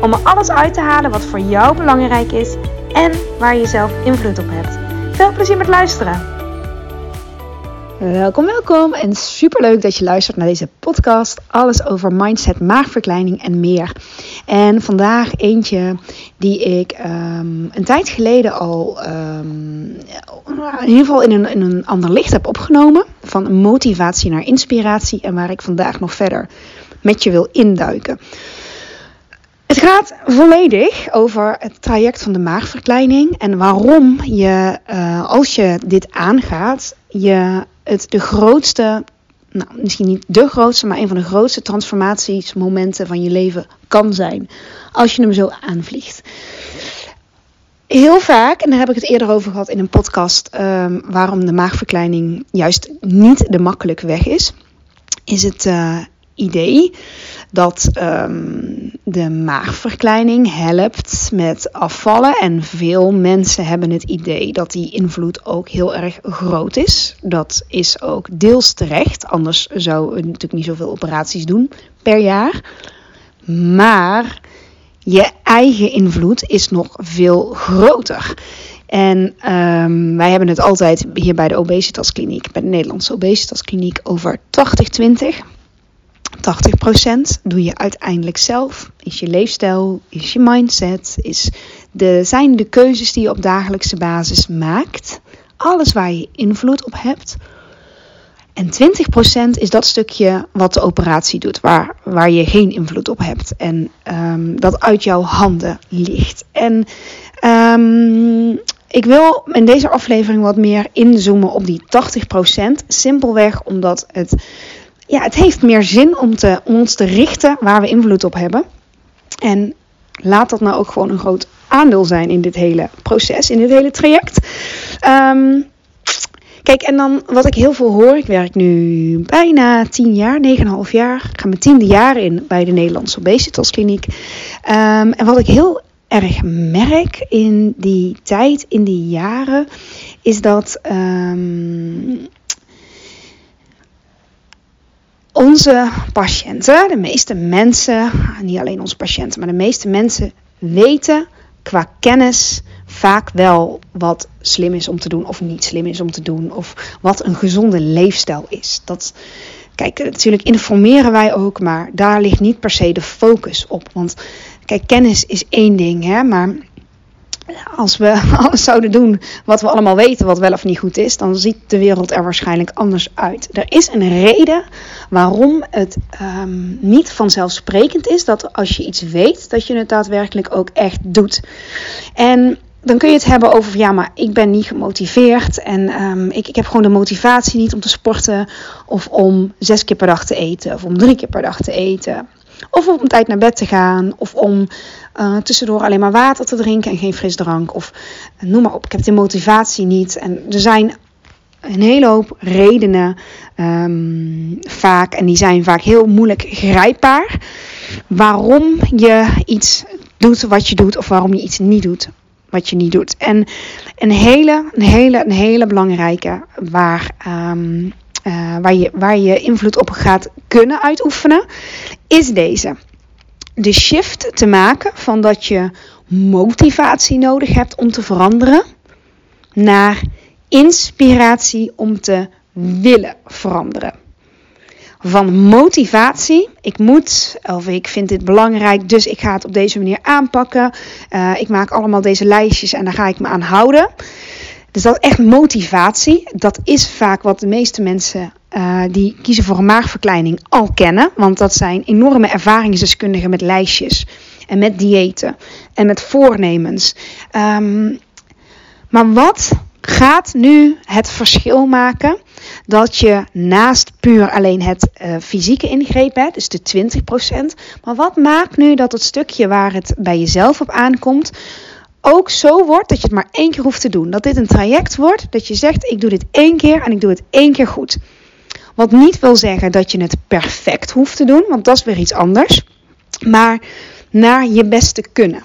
om er alles uit te halen wat voor jou belangrijk is en waar je zelf invloed op hebt. Veel plezier met luisteren! Welkom, welkom en superleuk dat je luistert naar deze podcast. Alles over mindset, maagverkleining en meer. En vandaag eentje die ik ehm, een tijd geleden al um, in ieder geval in een, in een ander licht heb opgenomen. Van motivatie naar inspiratie en waar ik vandaag nog verder met je wil induiken. Het gaat volledig over het traject van de maagverkleining en waarom je, uh, als je dit aangaat, je het de grootste, nou misschien niet de grootste, maar een van de grootste transformatiesmomenten van je leven kan zijn. Als je hem zo aanvliegt. Heel vaak, en daar heb ik het eerder over gehad in een podcast, um, waarom de maagverkleining juist niet de makkelijke weg is, is het uh, idee dat um, de maagverkleining helpt met afvallen. En veel mensen hebben het idee dat die invloed ook heel erg groot is. Dat is ook deels terecht, anders zouden we natuurlijk niet zoveel operaties doen per jaar. Maar je eigen invloed is nog veel groter. En um, wij hebben het altijd hier bij de Obesitaskliniek, bij de Nederlandse Obesitaskliniek, over 80-20. 80% doe je uiteindelijk zelf. Is je leefstijl, is je mindset, is de, zijn de keuzes die je op dagelijkse basis maakt. Alles waar je invloed op hebt. En 20% is dat stukje wat de operatie doet, waar, waar je geen invloed op hebt. En um, dat uit jouw handen ligt. En um, ik wil in deze aflevering wat meer inzoomen op die 80%. Simpelweg omdat het ja, het heeft meer zin om, te, ons te richten waar we invloed op hebben. En laat dat nou ook gewoon een groot aandeel zijn in dit hele proces, in dit hele traject. Um, kijk, en dan wat ik heel veel hoor, ik werk nu bijna 10 jaar, 9,5 jaar. Ik ga mijn tiende jaar in bij de Nederlandse Obesitaskliniek. Um, en wat ik heel erg merk in die tijd, in die jaren, is dat um, onze patiënten, de meeste mensen, niet alleen onze patiënten, maar de meeste mensen weten qua kennis vaak wel wat slim is om te doen of niet slim is om te doen. Of wat een gezonde leefstijl is. Dat, kijk, natuurlijk informeren wij ook, maar daar ligt niet per se de focus op. Want kijk, kennis is één ding, hè, maar als we alles zouden doen wat we allemaal weten, wat wel of niet goed is, dan ziet de wereld er waarschijnlijk anders uit. Er is een reden waarom het um, niet vanzelfsprekend is dat als je iets weet, dat je het daadwerkelijk ook echt doet. En dan kun je het hebben over, ja, maar ik ben niet gemotiveerd en um, ik, ik heb gewoon de motivatie niet om te sporten of om zes keer per dag te eten of om drie keer per dag te eten. Of om tijd naar bed te gaan. Of om uh, tussendoor alleen maar water te drinken en geen frisdrank. Of uh, noem maar op. Ik heb de motivatie niet. En er zijn een hele hoop redenen um, vaak. En die zijn vaak heel moeilijk grijpbaar. Waarom je iets doet wat je doet. Of waarom je iets niet doet wat je niet doet. En een hele, een hele, een hele belangrijke waar... Um, uh, waar, je, waar je invloed op gaat kunnen uitoefenen, is deze. De shift te maken van dat je motivatie nodig hebt om te veranderen, naar inspiratie om te willen veranderen. Van motivatie, ik moet, of ik vind dit belangrijk, dus ik ga het op deze manier aanpakken. Uh, ik maak allemaal deze lijstjes en daar ga ik me aan houden. Dus dat echt motivatie, dat is vaak wat de meeste mensen uh, die kiezen voor een maagverkleining al kennen. Want dat zijn enorme ervaringsdeskundigen met lijstjes en met diëten en met voornemens. Um, maar wat gaat nu het verschil maken dat je naast puur alleen het uh, fysieke ingreep hebt, dus de 20%, maar wat maakt nu dat het stukje waar het bij jezelf op aankomt, ook zo wordt dat je het maar één keer hoeft te doen. Dat dit een traject wordt dat je zegt: ik doe dit één keer en ik doe het één keer goed. Wat niet wil zeggen dat je het perfect hoeft te doen, want dat is weer iets anders. Maar naar je beste kunnen.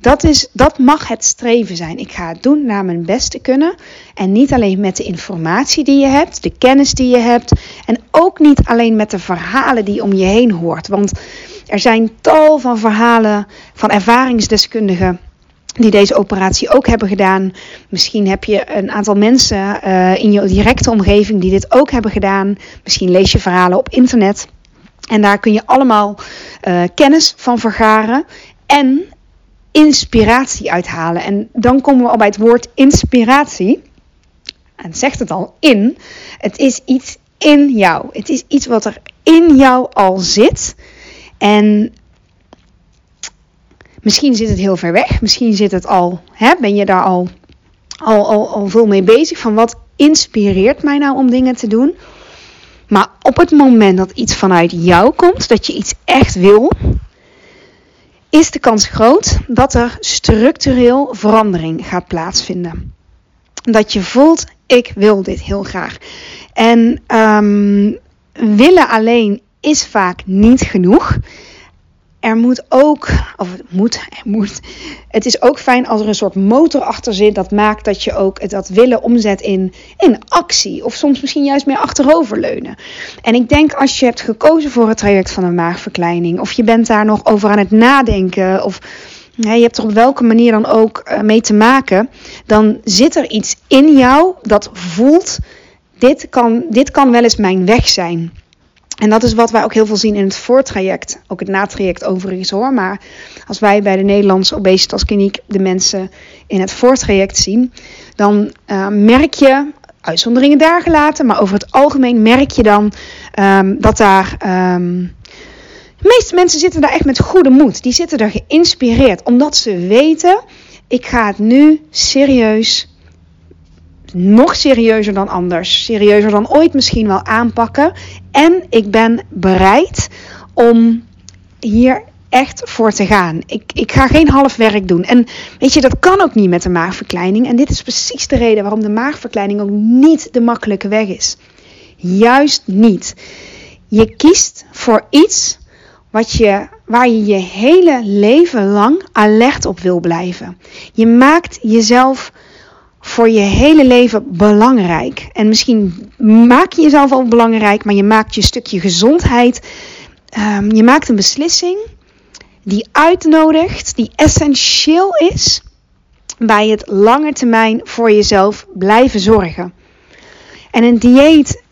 Dat, is, dat mag het streven zijn. Ik ga het doen naar mijn beste kunnen. En niet alleen met de informatie die je hebt, de kennis die je hebt. En ook niet alleen met de verhalen die om je heen hoort. Want er zijn tal van verhalen van ervaringsdeskundigen die deze operatie ook hebben gedaan. Misschien heb je een aantal mensen uh, in je directe omgeving die dit ook hebben gedaan. Misschien lees je verhalen op internet. En daar kun je allemaal uh, kennis van vergaren. En inspiratie uithalen. En dan komen we al bij het woord inspiratie. En zegt het al, in. Het is iets in jou. Het is iets wat er in jou al zit. En misschien zit het heel ver weg. Misschien zit het al, hè, ben je daar al, al, al, al veel mee bezig. Van wat inspireert mij nou om dingen te doen? Maar op het moment dat iets vanuit jou komt, dat je iets echt wil, is de kans groot dat er structureel verandering gaat plaatsvinden. Dat je voelt, ik wil dit heel graag. En um, willen alleen is vaak niet genoeg er moet ook, of het moet, er moet, het is ook fijn als er een soort motor achter zit. Dat maakt dat je ook dat willen omzet in, in actie. Of soms misschien juist meer achteroverleunen. En ik denk als je hebt gekozen voor het traject van een maagverkleining. Of je bent daar nog over aan het nadenken. Of je hebt er op welke manier dan ook eh, mee te maken. Dan zit er iets in jou dat voelt, dit kan, dit kan wel eens mijn weg zijn. En dat is wat wij ook heel veel zien in het voortraject. Ook het natraject overigens hoor. Maar als wij bij de Nederlandse obesitaskliniek de mensen in het voortraject zien, dan uh, merk je, uitzonderingen daar gelaten, maar over het algemeen merk je dan um, dat daar. Um, de meeste mensen zitten daar echt met goede moed. Die zitten daar geïnspireerd, omdat ze weten: ik ga het nu serieus nog serieuzer dan anders, serieuzer dan ooit misschien wel aanpakken. En ik ben bereid om hier echt voor te gaan. Ik, ik ga geen half werk doen. En weet je, dat kan ook niet met de maagverkleining. En dit is precies de reden waarom de maagverkleining ook niet de makkelijke weg is. Juist niet. Je kiest voor iets wat je, waar je je hele leven lang alert op wil blijven. Je maakt jezelf voor je hele leven belangrijk. En misschien maak je jezelf al belangrijk, maar je maakt je stukje gezondheid. Um, je maakt een beslissing die uitnodigt, die essentieel is bij het lange termijn voor jezelf blijven zorgen. En een dieet,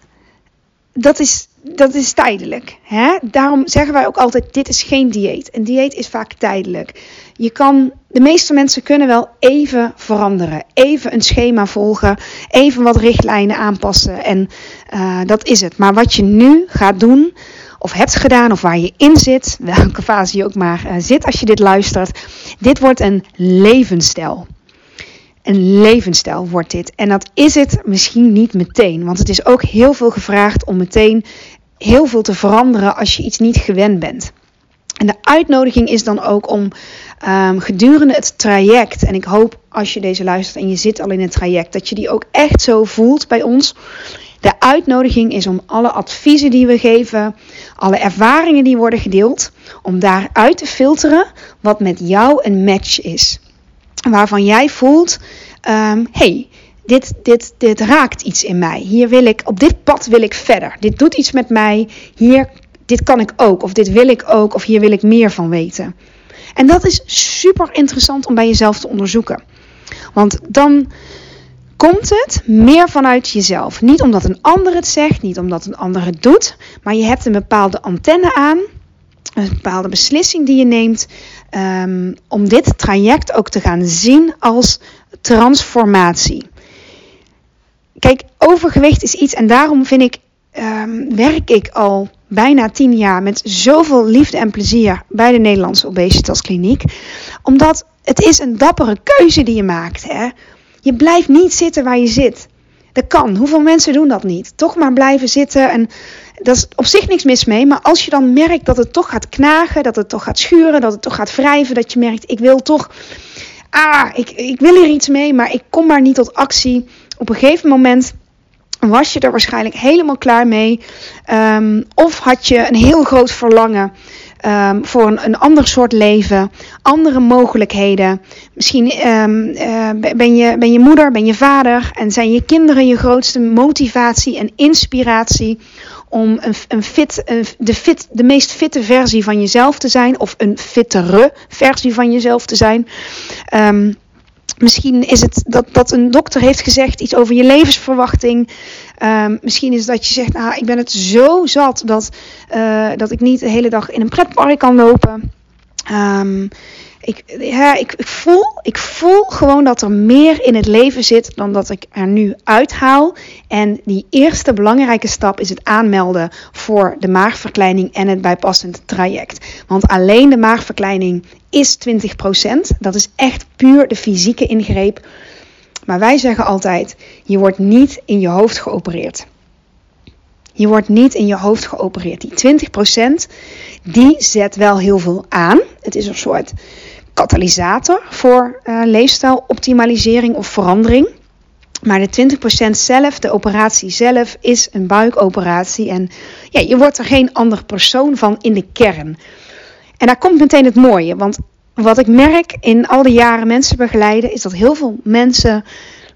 dat is, dat is tijdelijk. Hè? Daarom zeggen wij ook altijd: dit is geen dieet. Een dieet is vaak tijdelijk. Je kan, de meeste mensen kunnen wel even veranderen, even een schema volgen, even wat richtlijnen aanpassen en uh, dat is het. Maar wat je nu gaat doen, of hebt gedaan, of waar je in zit, welke fase je ook maar uh, zit als je dit luistert, dit wordt een levensstijl. Een levensstijl wordt dit. En dat is het misschien niet meteen, want het is ook heel veel gevraagd om meteen heel veel te veranderen als je iets niet gewend bent. En de uitnodiging is dan ook om um, gedurende het traject, en ik hoop als je deze luistert en je zit al in het traject, dat je die ook echt zo voelt bij ons. De uitnodiging is om alle adviezen die we geven, alle ervaringen die worden gedeeld, om daaruit te filteren wat met jou een match is. Waarvan jij voelt, um, hey, dit, dit, dit raakt iets in mij. Hier wil ik, op dit pad wil ik verder. Dit doet iets met mij. Hier dit kan ik ook, of dit wil ik ook, of hier wil ik meer van weten. En dat is super interessant om bij jezelf te onderzoeken. Want dan komt het meer vanuit jezelf. Niet omdat een ander het zegt, niet omdat een ander het doet, maar je hebt een bepaalde antenne aan, een bepaalde beslissing die je neemt, um, om dit traject ook te gaan zien als transformatie. Kijk, overgewicht is iets en daarom vind ik, um, werk ik al bijna tien jaar met zoveel liefde en plezier bij de Nederlandse Obesitaskliniek. Omdat het is een dappere keuze die je maakt. Hè? Je blijft niet zitten waar je zit. Dat kan. Hoeveel mensen doen dat niet? Toch maar blijven zitten. En dat is op zich niks mis mee. Maar als je dan merkt dat het toch gaat knagen, dat het toch gaat schuren, dat het toch gaat wrijven, dat je merkt, ik wil toch ah, ik, ik wil hier iets mee, maar ik kom maar niet tot actie. Op een gegeven moment was je er waarschijnlijk helemaal klaar mee. Ehm, of had je een heel groot verlangen Ehm, voor een, een ander soort leven, andere mogelijkheden. Misschien ehm, eh, ben, je, ben je moeder, ben je vader en zijn je kinderen je grootste motivatie en inspiratie om een, een fit, de, fit, de meest fitte versie van jezelf te zijn of een fittere versie van jezelf te zijn. Misschien is het dat, dat een dokter heeft gezegd iets over je levensverwachting. Um, misschien is het dat je zegt, nou, ik ben het zo zat dat, uh, dat ik niet de hele dag in een pretpark kan lopen. Um, ik, ja, ik, ik, voel, ik voel gewoon dat er meer in het leven zit dan dat ik er nu uithaal. En die eerste belangrijke stap is het aanmelden voor de maagverkleining en het bijpassend traject. Want alleen de maagverkleining is 20%. Dat is echt puur de fysieke ingreep. Maar wij zeggen altijd: je wordt niet in je hoofd geopereerd. Je wordt niet in je hoofd geopereerd. Die 20% die zet wel heel veel aan. Het is een soort katalysator voor uh, leefstijloptimalisering of verandering. Maar de 20% zelf, de operatie zelf, is een buikoperatie. En ja, je wordt er geen ander persoon van in de kern. En daar komt meteen het mooie. Want wat ik merk in al die jaren mensen begeleiden, is dat heel veel mensen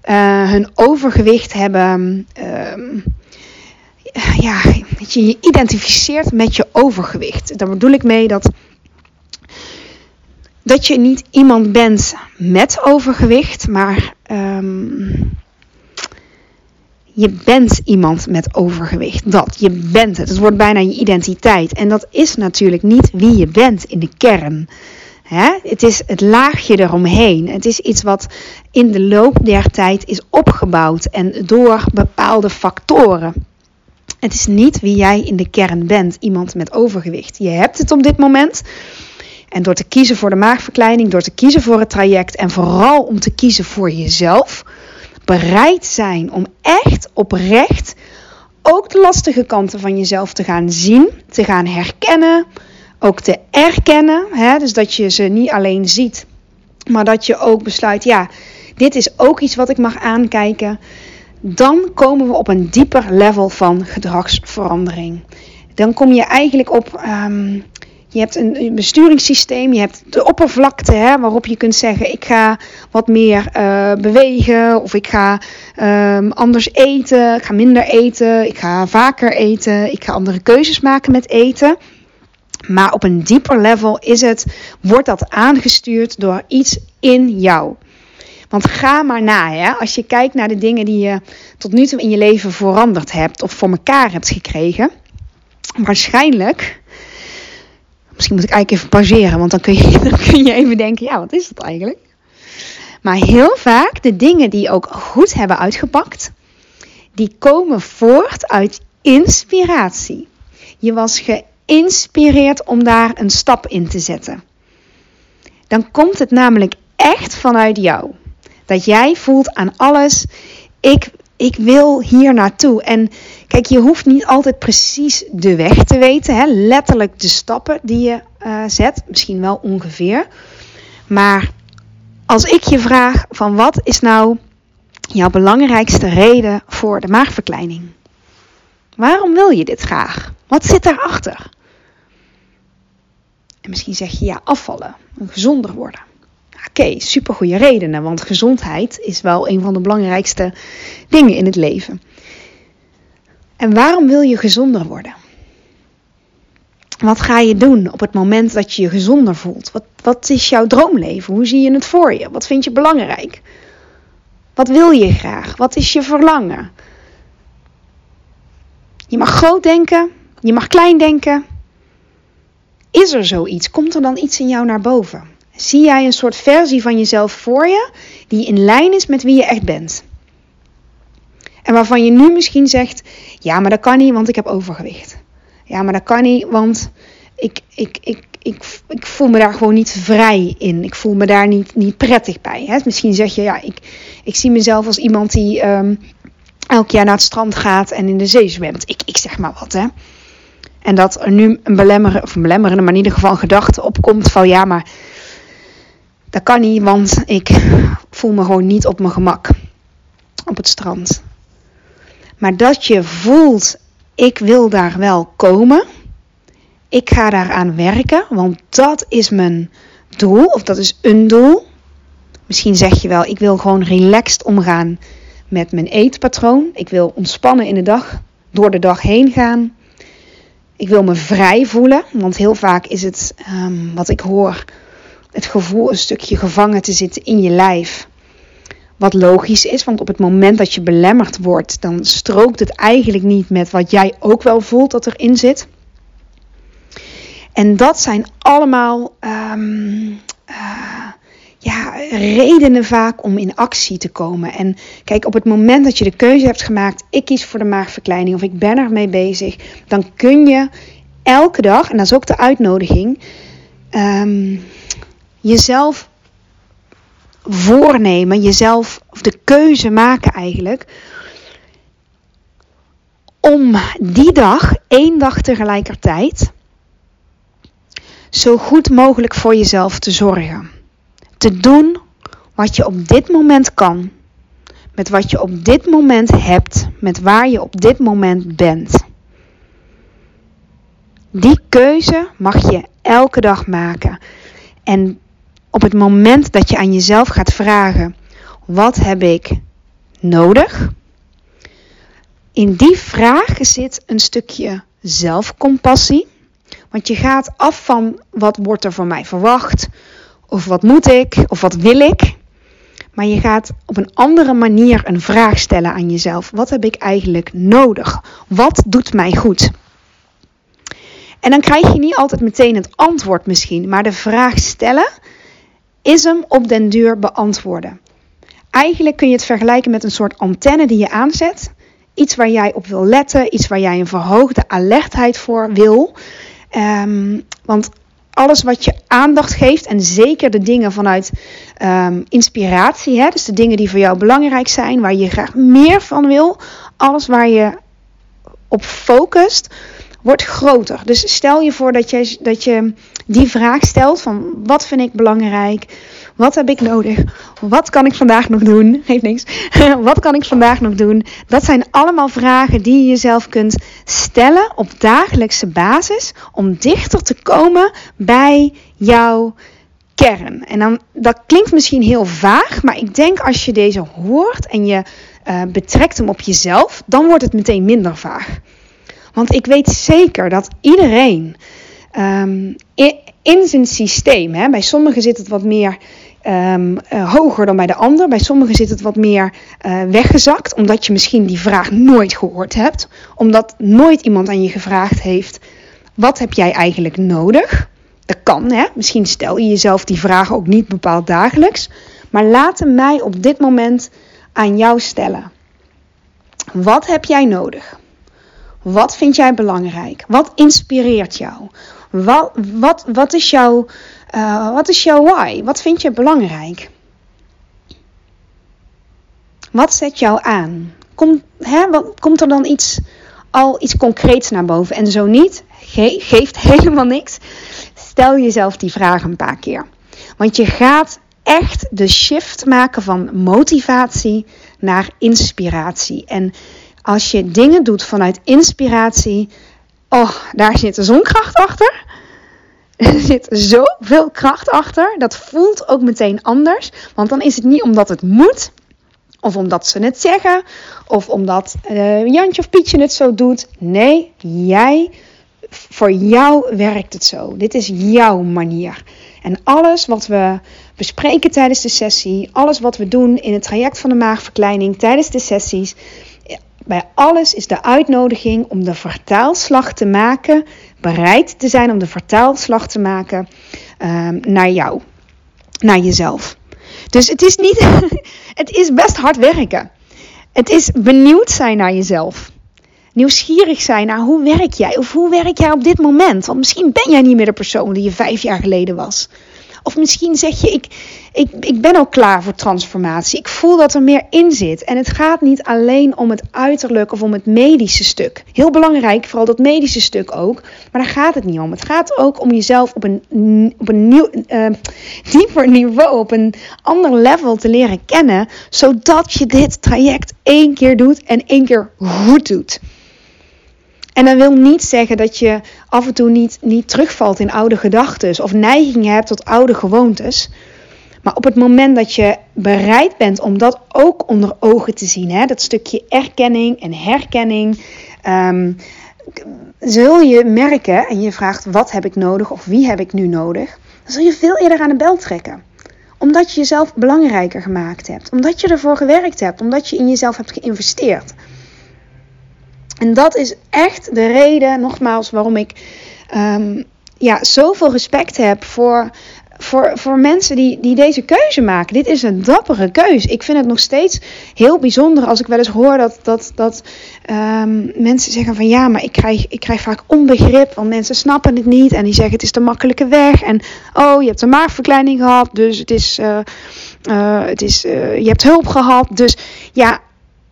uh, hun overgewicht hebben. Uh, ja, je, je identificeert met je overgewicht. Daar bedoel ik mee dat dat je niet iemand bent met overgewicht, maar um, je bent iemand met overgewicht. Dat, je bent het. Het wordt bijna je identiteit. En dat is natuurlijk niet wie je bent in de kern. Hè? Het is het laagje eromheen. Het is iets wat in de loop der tijd is opgebouwd en door bepaalde factoren. Het is niet wie jij in de kern bent, iemand met overgewicht. Je hebt het op dit moment. En door te kiezen voor de maagverkleining, door te kiezen voor het traject en vooral om te kiezen voor jezelf, bereid zijn om echt oprecht ook de lastige kanten van jezelf te gaan zien, te gaan herkennen, ook te erkennen. Hè? Dus dat je ze niet alleen ziet, maar dat je ook besluit, ja, dit is ook iets wat ik mag aankijken. Dan komen we op een dieper level van gedragsverandering. Dan kom je eigenlijk op um, je hebt een besturingssysteem, je hebt de oppervlakte hè, waarop je kunt zeggen: ik ga wat meer uh, bewegen, of ik ga um, anders eten, ik ga minder eten, ik ga vaker eten, ik ga andere keuzes maken met eten. Maar op een dieper level is het, wordt dat aangestuurd door iets in jou. Want ga maar na, hè? als je kijkt naar de dingen die je tot nu toe in je leven veranderd hebt of voor elkaar hebt gekregen. Waarschijnlijk Misschien moet ik eigenlijk even pauzeren, want dan kun, je, dan kun je even denken: ja, wat is dat eigenlijk? Maar heel vaak de dingen die ook goed hebben uitgepakt, die komen voort uit inspiratie. Je was geïnspireerd om daar een stap in te zetten. Dan komt het namelijk echt vanuit jou. Dat jij voelt aan alles, ik, ik wil hier naartoe. En Kijk, je hoeft niet altijd precies de weg te weten. Hè? Letterlijk de stappen die je uh, zet. Misschien wel ongeveer. Maar als ik je vraag van wat is nou jouw belangrijkste reden voor de maagverkleining? Waarom wil je dit graag? Wat zit daarachter? En misschien zeg je ja, afvallen, gezonder worden. Oké, okay, super redenen, want gezondheid is wel een van de belangrijkste dingen in het leven. En waarom wil je gezonder worden? Wat ga je doen op het moment dat je je gezonder voelt? Wat, wat is jouw droomleven? Hoe zie je het voor je? Wat vind je belangrijk? Wat wil je graag? Wat is je verlangen? Je mag groot denken, je mag klein denken. Is er zoiets? Komt er dan iets in jou naar boven? Zie jij een soort versie van jezelf voor je die in lijn is met wie je echt bent? En waarvan je nu misschien zegt: ja, maar dat kan niet, want ik heb overgewicht. Ja, maar dat kan niet, want ik, ik, ik, ik, ik voel me daar gewoon niet vrij in. Ik voel me daar niet, niet prettig bij. Hè? Misschien zeg je: ja, ik, ik zie mezelf als iemand die um, elk jaar naar het strand gaat en in de zee zwemt. Ik, ik zeg maar wat, hè. En dat er nu een belemmerende, of een belemmerende, maar in ieder geval gedachte opkomt van ja, maar Dat kan niet, want ik voel me gewoon niet op mijn gemak op het strand. Maar dat je voelt, ik wil daar wel komen. Ik ga daaraan werken, want dat is mijn doel of dat is een doel. Misschien zeg je wel, ik wil gewoon relaxed omgaan met mijn eetpatroon. Ik wil ontspannen in de dag, door de dag heen gaan. Ik wil me vrij voelen, want heel vaak is het um, wat ik hoor, het gevoel een stukje gevangen te zitten in je lijf. Wat logisch is, want op het moment dat je belemmerd wordt, dan strookt het eigenlijk niet met wat jij ook wel voelt dat erin zit. En dat zijn allemaal um, uh, ja, redenen vaak om in actie te komen. En kijk, op het moment dat je de keuze hebt gemaakt, ik kies voor de maagverkleining of ik ben ermee bezig, dan kun je elke dag, en dat is ook de uitnodiging, um, jezelf voornemen, jezelf of de keuze maken eigenlijk. Om die dag, één dag tegelijkertijd, zo goed mogelijk voor jezelf te zorgen. Te doen wat je op dit moment kan. Met wat je op dit moment hebt. Met waar je op dit moment bent. Die keuze mag je elke dag maken. En op het moment dat je aan jezelf gaat vragen: wat heb ik nodig? In die vraag zit een stukje zelfcompassie. Want je gaat af van wat wordt er van mij verwacht, of wat moet ik, of wat wil ik. Maar je gaat op een andere manier een vraag stellen aan jezelf. Wat heb ik eigenlijk nodig? Wat doet mij goed? En dan krijg je niet altijd meteen het antwoord misschien, maar de vraag stellen is hem op den duur beantwoorden. Eigenlijk kun je het vergelijken met een soort antenne die je aanzet. Iets waar jij op wil letten, iets waar jij een verhoogde alertheid voor wil. Um, want alles wat je aandacht geeft, en zeker de dingen vanuit um, inspiratie, hè, dus de dingen die voor jou belangrijk zijn, waar je graag meer van wil, alles waar je op focust, wordt groter. Dus stel je voor dat je, dat je die vraag stelt van wat vind ik belangrijk? Wat heb ik nodig? Wat kan ik vandaag nog doen? Geeft niks. Wat kan ik vandaag nog doen? Dat zijn allemaal vragen die je jezelf kunt stellen op dagelijkse basis om dichter te komen bij jouw kern. En dan, dat klinkt misschien heel vaag, maar ik denk als je deze hoort en je uh, betrekt hem op jezelf, dan wordt het meteen minder vaag. Want ik weet zeker dat iedereen um, in zijn systeem, hè, bij sommigen zit het wat meer um, uh, hoger dan bij de ander. Bij sommigen zit het wat meer uh, weggezakt, omdat je misschien die vraag nooit gehoord hebt. Omdat nooit iemand aan je gevraagd heeft: wat heb jij eigenlijk nodig? Dat kan, hè? Misschien stel je jezelf die vraag ook niet bepaald dagelijks. Maar laat mij op dit moment aan jou stellen. Wat heb jij nodig? Wat vind jij belangrijk? Wat inspireert jou? Wat, wat, wat, is, jouw, uh, wat is jouw why? Wat vind je belangrijk? Wat zet jou aan? Komt, hè, wat, komt er dan iets, al iets concreets naar boven? En zo niet, ge, geeft helemaal niks. Stel jezelf die vraag een paar keer. Want je gaat echt de shift maken van motivatie naar inspiratie. En als je dingen doet vanuit inspiratie, oh, daar zit zo'n kracht achter. Er zit zoveel kracht achter. Dat voelt ook meteen anders. Want dan is het niet omdat het moet. Of omdat ze het zeggen. Of omdat uh, Jantje of Pietje het zo doet. Nee, jij. Voor jou werkt het zo. Dit is jouw manier. En alles wat we bespreken tijdens de sessie. Alles wat we doen in het traject van de maagverkleining tijdens de sessies bij alles is de uitnodiging om de vertaalslag te maken, bereid te zijn om de vertaalslag te maken um, naar jou, naar jezelf. Dus het is niet, het is best hard werken. Het is benieuwd zijn naar jezelf. Nieuwsgierig zijn naar hoe werk jij of hoe werk jij op dit moment? Want misschien ben jij niet meer de persoon die je vijf jaar geleden was. Of misschien zeg je, ik, ik, ik ben al klaar voor transformatie. Ik voel dat er meer in zit. En het gaat niet alleen om het uiterlijk of om het medische stuk. Heel belangrijk, vooral dat medische stuk ook. Maar daar gaat het niet om. Het gaat ook om jezelf op een, op een nieuw, uh, dieper niveau, op een ander level te leren kennen. Zodat je dit traject één keer doet en één keer goed doet. En dat wil niet zeggen dat je af en toe niet, niet terugvalt in oude gedachten of neigingen hebt tot oude gewoontes. Maar op het moment dat je bereid bent om dat ook onder ogen te zien, hè, dat stukje erkenning en herkenning, um, zul je merken en je vraagt wat heb ik nodig of wie heb ik nu nodig, dan zul je veel eerder aan de bel trekken. Omdat je jezelf belangrijker gemaakt hebt, omdat je ervoor gewerkt hebt, omdat je in jezelf hebt geïnvesteerd. En dat is echt de reden, nogmaals, waarom ik um, ja, zoveel respect heb voor, voor, voor mensen die, die deze keuze maken. Dit is een dappere keuze. Ik vind het nog steeds heel bijzonder als ik wel eens hoor dat, dat, dat um, mensen zeggen van ja, maar ik krijg, ik krijg vaak onbegrip, want mensen snappen het niet en die zeggen het is de makkelijke weg. En oh, je hebt een maagverkleining gehad, dus het is, uh, uh, het is uh, je hebt hulp gehad. Dus ja,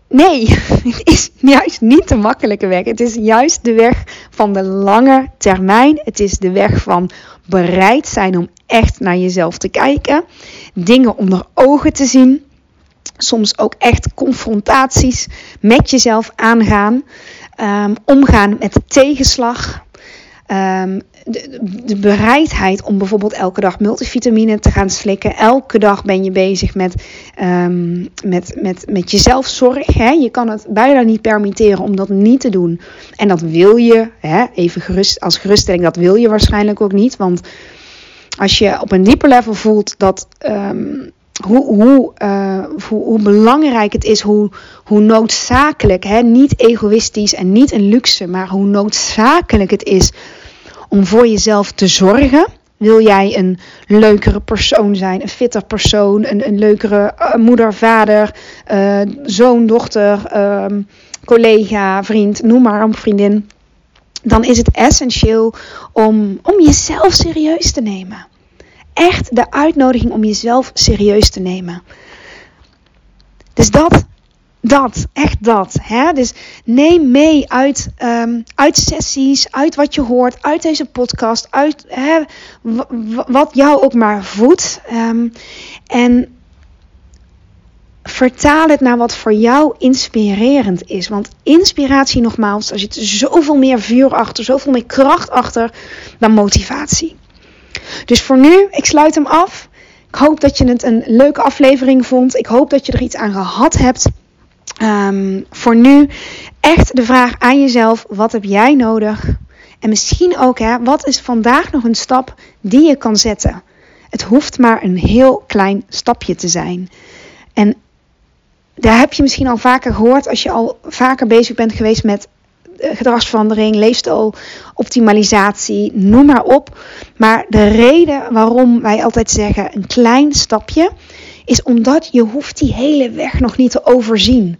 Nee, het is juist niet de makkelijke weg. Het is juist de weg van de lange termijn. Het is de weg van bereid zijn om echt naar jezelf te kijken. Dingen onder ogen te zien. Soms ook echt confrontaties met jezelf aangaan. Um, omgaan met tegenslag. Um, de, de, bereidheid om bijvoorbeeld elke dag multivitamine te gaan slikken. Elke dag ben je bezig met, um, met, met, met jezelfzorg. Hè? Je kan het bijna niet permitteren om dat niet te doen. En dat wil je, hè? even gerust, als geruststelling, dat wil je waarschijnlijk ook niet. Want als je op een dieper level voelt dat. Um, hoe, hoe, uh, hoe, hoe, belangrijk het is, hoe, hoe noodzakelijk, hè? niet egoïstisch en niet een luxe, maar hoe noodzakelijk het is om voor jezelf te zorgen. Wil jij een leukere persoon zijn, een fitter persoon, een, een leukere uh, moeder, vader, uh, zoon, dochter, uh, collega, vriend, noem maar een vriendin. Dan is het essentieel om, om jezelf serieus te nemen. Echt de uitnodiging om jezelf serieus te nemen. Dus dat dat, echt dat. Hè? Dus neem mee uit, um, uit sessies, uit wat je hoort, uit deze podcast, uit hè, wat jou ook maar voedt. Um, en vertaal het naar wat voor jou inspirerend is. Want inspiratie, nogmaals, er zit zoveel meer vuur achter, zoveel meer kracht achter dan motivatie. Dus voor nu, ik sluit hem af. Ik hoop dat je het een leuke aflevering vond. Ik hoop dat je er iets aan gehad hebt. Um, voor nu echt de vraag aan jezelf: wat heb jij nodig? En misschien ook, hè, wat is vandaag nog een stap die je kan zetten? Het hoeft maar een heel klein stapje te zijn. En daar heb je misschien al vaker gehoord als je al vaker bezig bent geweest met gedragsverandering, leefstijloptimalisatie, noem maar op. Maar de reden waarom wij altijd zeggen een klein stapje, is omdat je hoeft die hele weg nog niet te overzien.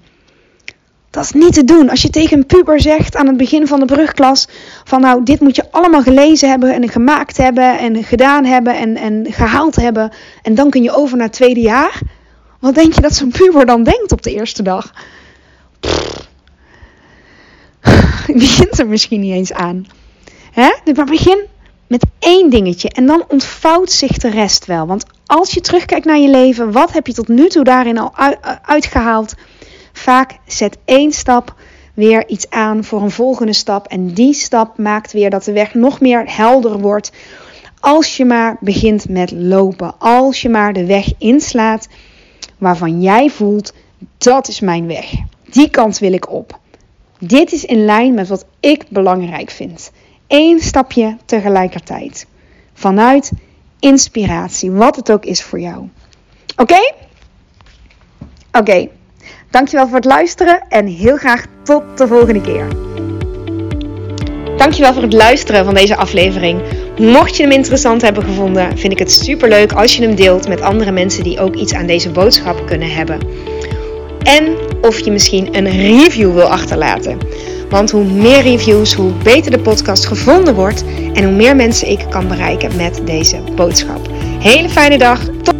Dat is niet te doen. Als je tegen een puber zegt aan het begin van de brugklas: van nou, dit moet je allemaal gelezen hebben en gemaakt hebben en gedaan hebben en, en gehaald hebben. En dan kun je over naar het tweede jaar. Wat denk je dat zo'n puber dan denkt op de eerste dag? Die begint er misschien niet eens aan. Hè? Maar begin met één dingetje en dan ontvouwt zich de rest wel. Want als je terugkijkt naar je leven, wat heb je tot nu toe daarin al uitgehaald? Vaak zet één stap weer iets aan voor een volgende stap. En die stap maakt weer dat de weg nog meer helder wordt. Als je maar begint met lopen. Als je maar de weg inslaat waarvan jij voelt, dat is mijn weg. Die kant wil ik op. Dit is in lijn met wat ik belangrijk vind. Eén stapje tegelijkertijd. Vanuit inspiratie, wat het ook is voor jou. Oké? Oké. Dankjewel voor het luisteren en heel graag tot de volgende keer. Dankjewel voor het luisteren van deze aflevering. Mocht je hem interessant hebben gevonden, vind ik het super leuk als je hem deelt met andere mensen die ook iets aan deze boodschap kunnen hebben. En of je misschien een review wil achterlaten. Want hoe meer reviews, hoe beter de podcast gevonden wordt en hoe meer mensen ik kan bereiken met deze boodschap. Hele fijne dag. Tot